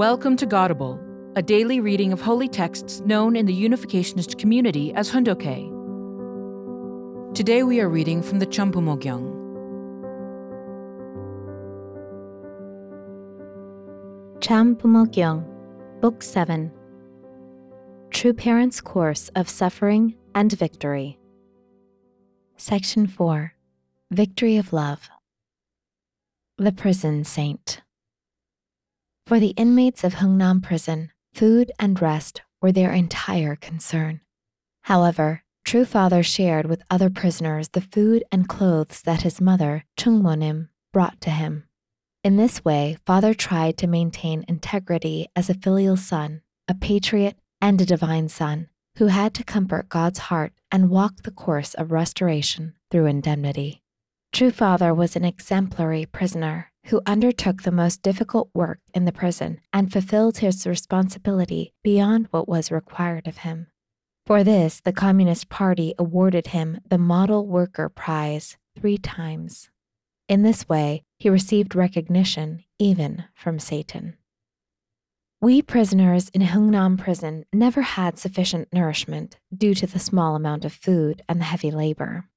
Welcome to Godable, a daily reading of holy texts known in the Unificationist community as Hoon Dok Hae. Today we are reading from the Chambumo Gyeong. Chambumogyong, Book 7 True Parents' Course of Suffering and Victory. Section 4 Victory of Love. The Prison Saint. For the inmates of Hungnam Prison, food and rest were their entire concern. However, True Father shared with other prisoners the food and clothes that his mother, Chungmonim, brought to him. In this way, Father tried to maintain integrity as a filial son, a patriot, and a divine son who had to comfort God's heart and walk the course of restoration through indemnity. True Father was an exemplary prisoner who undertook the most difficult work in the prison and fulfilled his responsibility beyond what was required of him. For this, the Communist Party awarded him the Model Worker Prize three times. In this way, he received recognition even from Satan. We prisoners in Hungnam prison never had sufficient nourishment due to the small amount of food and the heavy labor.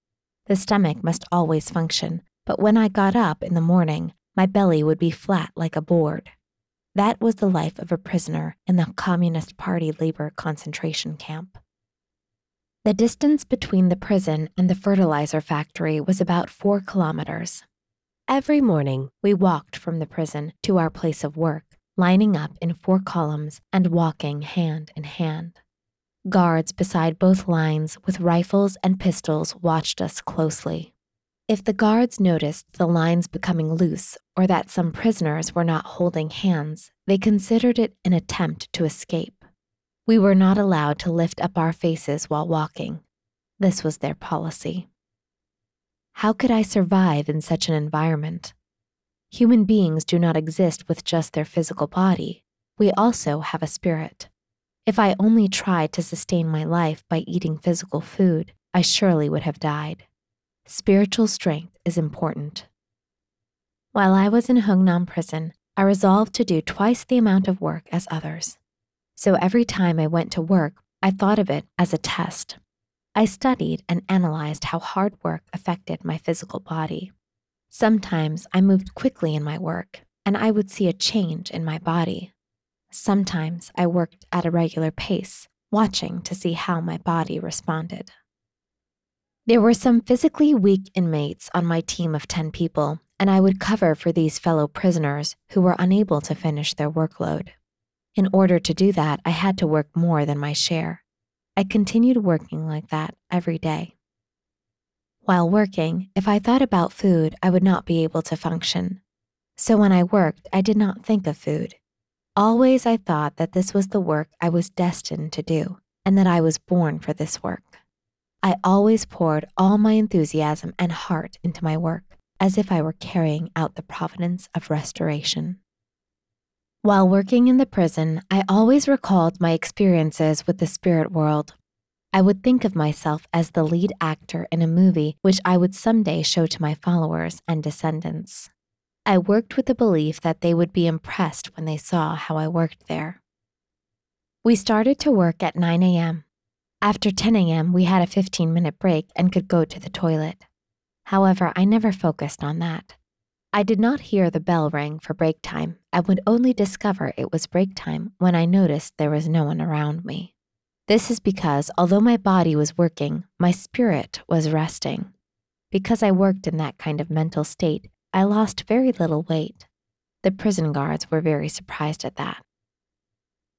The stomach must always function, but when I got up in the morning, my belly would be flat like a board. That was the life of a prisoner in the Communist Party labor concentration camp. The distance between the prison and the fertilizer factory was about four kilometers. Every morning, we walked from the prison to our place of work, lining up in four columns and walking hand in hand. Guards beside both lines with rifles and pistols watched us closely. If the guards noticed the lines becoming loose or that some prisoners were not holding hands, they considered it an attempt to escape. We were not allowed to lift up our faces while walking. This was their policy. How could I survive in such an environment? Human beings do not exist with just their physical body. We also have a spirit. If I only tried to sustain my life by eating physical food, I surely would have died. Spiritual strength is important. While I was in Hungnam prison, I resolved to do twice the amount of work as others. So every time I went to work, I thought of it as a test. I studied and analyzed how hard work affected my physical body. Sometimes I moved quickly in my work, and I would see a change in my body. Sometimes I worked at a regular pace, watching to see how my body responded. There were some physically weak inmates on my team of 10 people, and I would cover for these fellow prisoners who were unable to finish their workload. In order to do that, I had to work more than my share. I continued working like that every day. While working, if I thought about food, I would not be able to function. So when I worked, I did not think of food. Always I thought that this was the work I was destined to do, and that I was born for this work. I always poured all my enthusiasm and heart into my work, as if I were carrying out the providence of restoration. While working in the prison, I always recalled my experiences with the spirit world. I would think of myself as the lead actor in a movie which I would someday show to my followers and descendants. I worked with the belief that they would be impressed when they saw how I worked there. We started to work at 9 a.m. After 10 a.m., we had a 15 minute break and could go to the toilet. However, I never focused on that. I did not hear the bell ring for break time and would only discover it was break time when I noticed there was no one around me. This is because although my body was working, my spirit was resting. Because I worked in that kind of mental state, I lost very little weight. The prison guards were very surprised at that.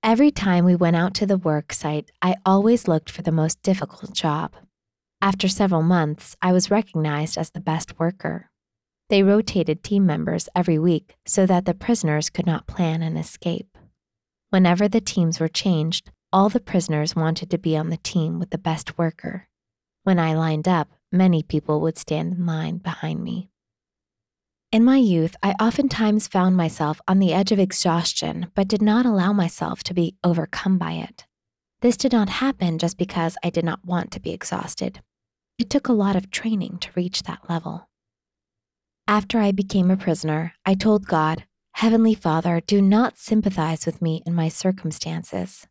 Every time we went out to the work site, I always looked for the most difficult job. After several months, I was recognized as the best worker. They rotated team members every week so that the prisoners could not plan an escape. Whenever the teams were changed, all the prisoners wanted to be on the team with the best worker. When I lined up, many people would stand in line behind me. In my youth, I oftentimes found myself on the edge of exhaustion, but did not allow myself to be overcome by it. This did not happen just because I did not want to be exhausted. It took a lot of training to reach that level. After I became a prisoner, I told God, Heavenly Father, do not sympathize with me in my circumstances.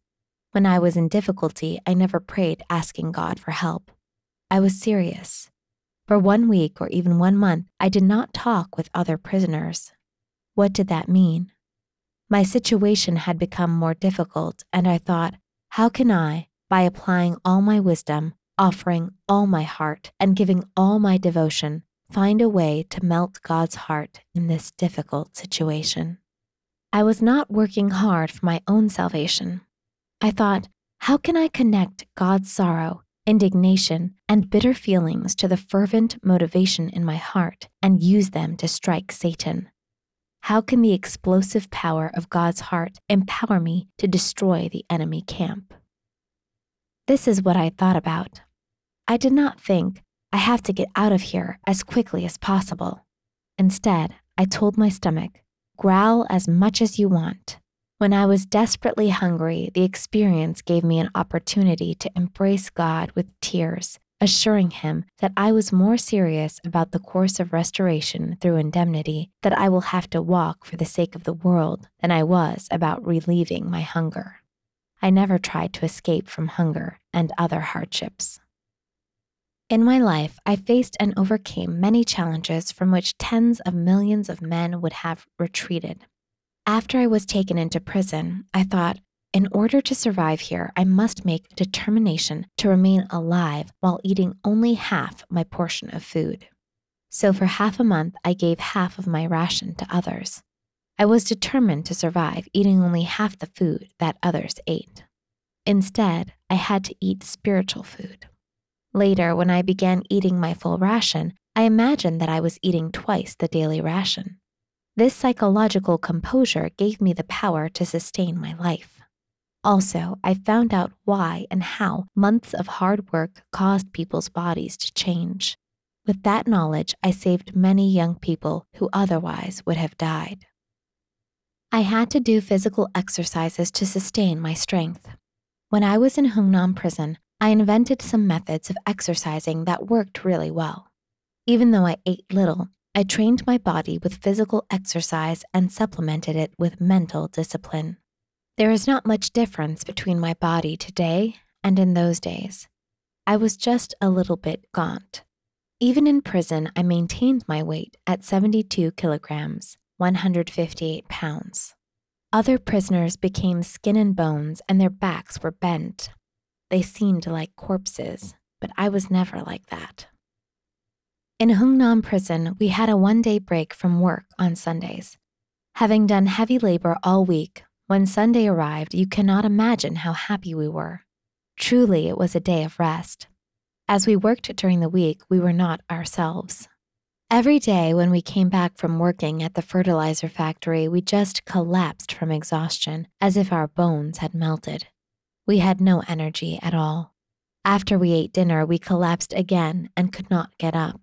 When I was in difficulty, I never prayed asking God for help. I was serious. For one week or even one month, I did not talk with other prisoners. What did that mean? My situation had become more difficult, and I thought, how can I, by applying all my wisdom, offering all my heart, and giving all my devotion, find a way to melt God's heart in this difficult situation? I was not working hard for my own salvation. I thought, how can I connect God's sorrow, indignation, and bitter feelings to the fervent motivation in my heart and use them to strike Satan? How can the explosive power of God's heart empower me to destroy the enemy camp? This is what I thought about. I did not think, I have to get out of here as quickly as possible. Instead, I told my stomach, growl as much as you want. When I was desperately hungry, the experience gave me an opportunity to embrace God with tears assuring him that I was more serious about the course of restoration through indemnity that I will have to walk for the sake of the world than I was about relieving my hunger. I never tried to escape from hunger and other hardships. In my life, I faced and overcame many challenges from which tens of millions of men would have retreated. After I was taken into prison, I thought, in order to survive here, I must make determination to remain alive while eating only half my portion of food. So for half a month, I gave half of my ration to others. I was determined to survive eating only half the food that others ate. Instead, I had to eat spiritual food. Later, when I began eating my full ration, I imagined that I was eating twice the daily ration. This psychological composure gave me the power to sustain my life. Also, I found out why and how months of hard work caused people's bodies to change. With that knowledge, I saved many young people who otherwise would have died. I had to do physical exercises to sustain my strength. When I was in Hungnam prison, I invented some methods of exercising that worked really well. Even though I ate little, I trained my body with physical exercise and supplemented it with mental discipline. There is not much difference between my body today and in those days. I was just a little bit gaunt. Even in prison, I maintained my weight at 72 kilograms, 158 pounds. Other prisoners became skin and bones and their backs were bent. They seemed like corpses, but I was never like that. In Hungnam prison, we had a one day break from work on Sundays. Having done heavy labor all week, when Sunday arrived, you cannot imagine how happy we were. Truly, it was a day of rest. As we worked during the week, we were not ourselves. Every day when we came back from working at the fertilizer factory, we just collapsed from exhaustion as if our bones had melted. We had no energy at all. After we ate dinner, we collapsed again and could not get up.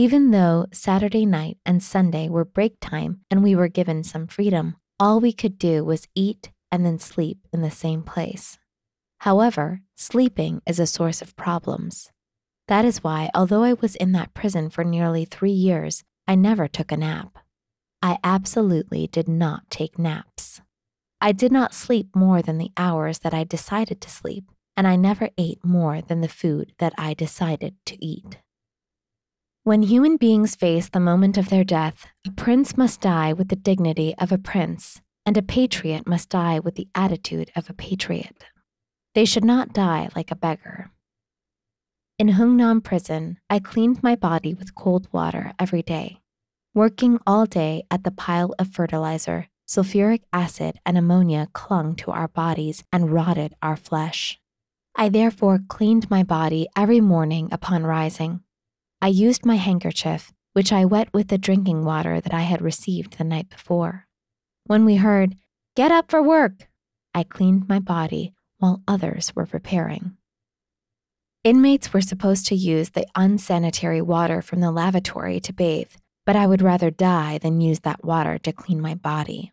Even though Saturday night and Sunday were break time and we were given some freedom, all we could do was eat and then sleep in the same place. However, sleeping is a source of problems. That is why, although I was in that prison for nearly three years, I never took a nap. I absolutely did not take naps. I did not sleep more than the hours that I decided to sleep, and I never ate more than the food that I decided to eat. When human beings face the moment of their death, a prince must die with the dignity of a prince, and a patriot must die with the attitude of a patriot. They should not die like a beggar. In Hungnam prison, I cleaned my body with cold water every day. Working all day at the pile of fertilizer, sulfuric acid and ammonia clung to our bodies and rotted our flesh. I therefore cleaned my body every morning upon rising I used my handkerchief, which I wet with the drinking water that I had received the night before. When we heard, Get up for work, I cleaned my body while others were preparing. Inmates were supposed to use the unsanitary water from the lavatory to bathe, but I would rather die than use that water to clean my body.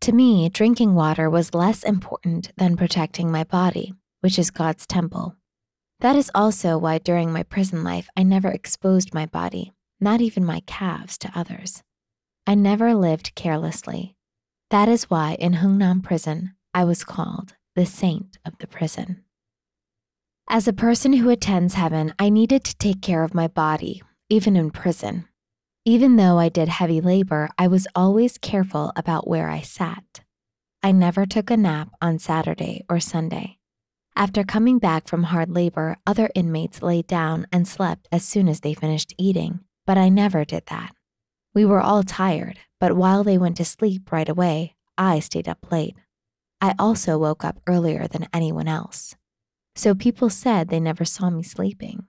To me, drinking water was less important than protecting my body, which is God's temple. That is also why during my prison life, I never exposed my body, not even my calves, to others. I never lived carelessly. That is why in Hungnam prison, I was called the saint of the prison. As a person who attends heaven, I needed to take care of my body, even in prison. Even though I did heavy labor, I was always careful about where I sat. I never took a nap on Saturday or Sunday. After coming back from hard labor, other inmates laid down and slept as soon as they finished eating, but I never did that. We were all tired, but while they went to sleep right away, I stayed up late. I also woke up earlier than anyone else. So people said they never saw me sleeping.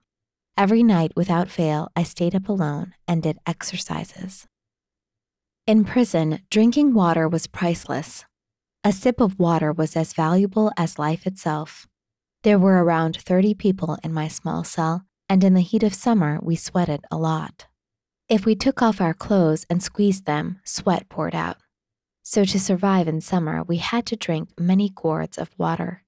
Every night, without fail, I stayed up alone and did exercises. In prison, drinking water was priceless. A sip of water was as valuable as life itself. There were around 30 people in my small cell, and in the heat of summer, we sweated a lot. If we took off our clothes and squeezed them, sweat poured out. So, to survive in summer, we had to drink many gourds of water.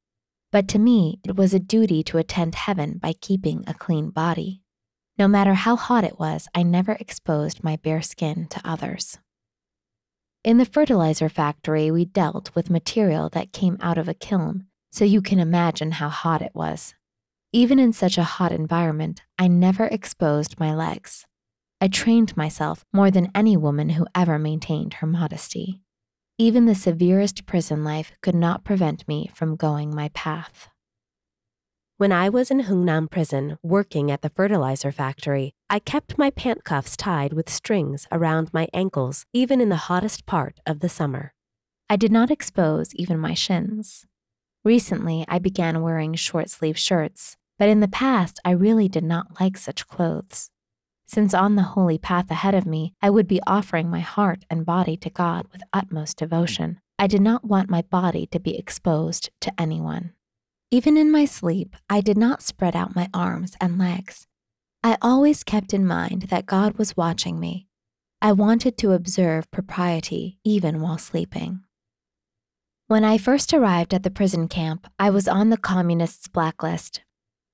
But to me, it was a duty to attend heaven by keeping a clean body. No matter how hot it was, I never exposed my bare skin to others. In the fertilizer factory, we dealt with material that came out of a kiln, so you can imagine how hot it was. Even in such a hot environment, I never exposed my legs. I trained myself more than any woman who ever maintained her modesty. Even the severest prison life could not prevent me from going my path. When I was in Hungnam prison working at the fertilizer factory, I kept my pant cuffs tied with strings around my ankles, even in the hottest part of the summer. I did not expose even my shins. Recently, I began wearing short sleeve shirts, but in the past, I really did not like such clothes since on the holy path ahead of me, I would be offering my heart and body to God with utmost devotion. I did not want my body to be exposed to anyone. Even in my sleep, I did not spread out my arms and legs. I always kept in mind that God was watching me. I wanted to observe propriety even while sleeping. When I first arrived at the prison camp, I was on the communists' blacklist,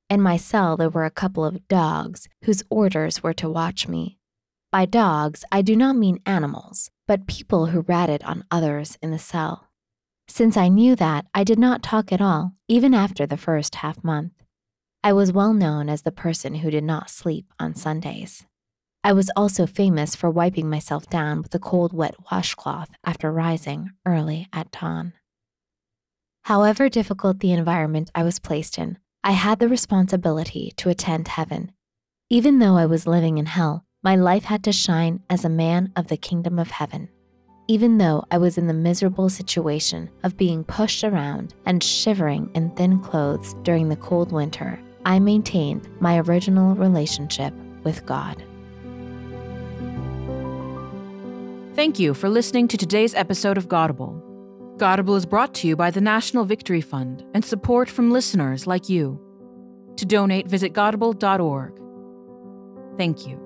in my cell, there were a couple of dogs whose orders were to watch me. By dogs, I do not mean animals, but people who ratted on others in the cell. Since I knew that, I did not talk at all, even after the first half month. I was well known as the person who did not sleep on Sundays. I was also famous for wiping myself down with a cold, wet washcloth after rising early at dawn. However difficult the environment I was placed in, I had the responsibility to attend heaven. Even though I was living in hell, my life had to shine as a man of the kingdom of heaven. Even though I was in the miserable situation of being pushed around and shivering in thin clothes during the cold winter, I maintained my original relationship with God. Thank you for listening to today's episode of Godable. Godable is brought to you by the National Victory Fund and support from listeners like you. To donate, visit godable.org. Thank you.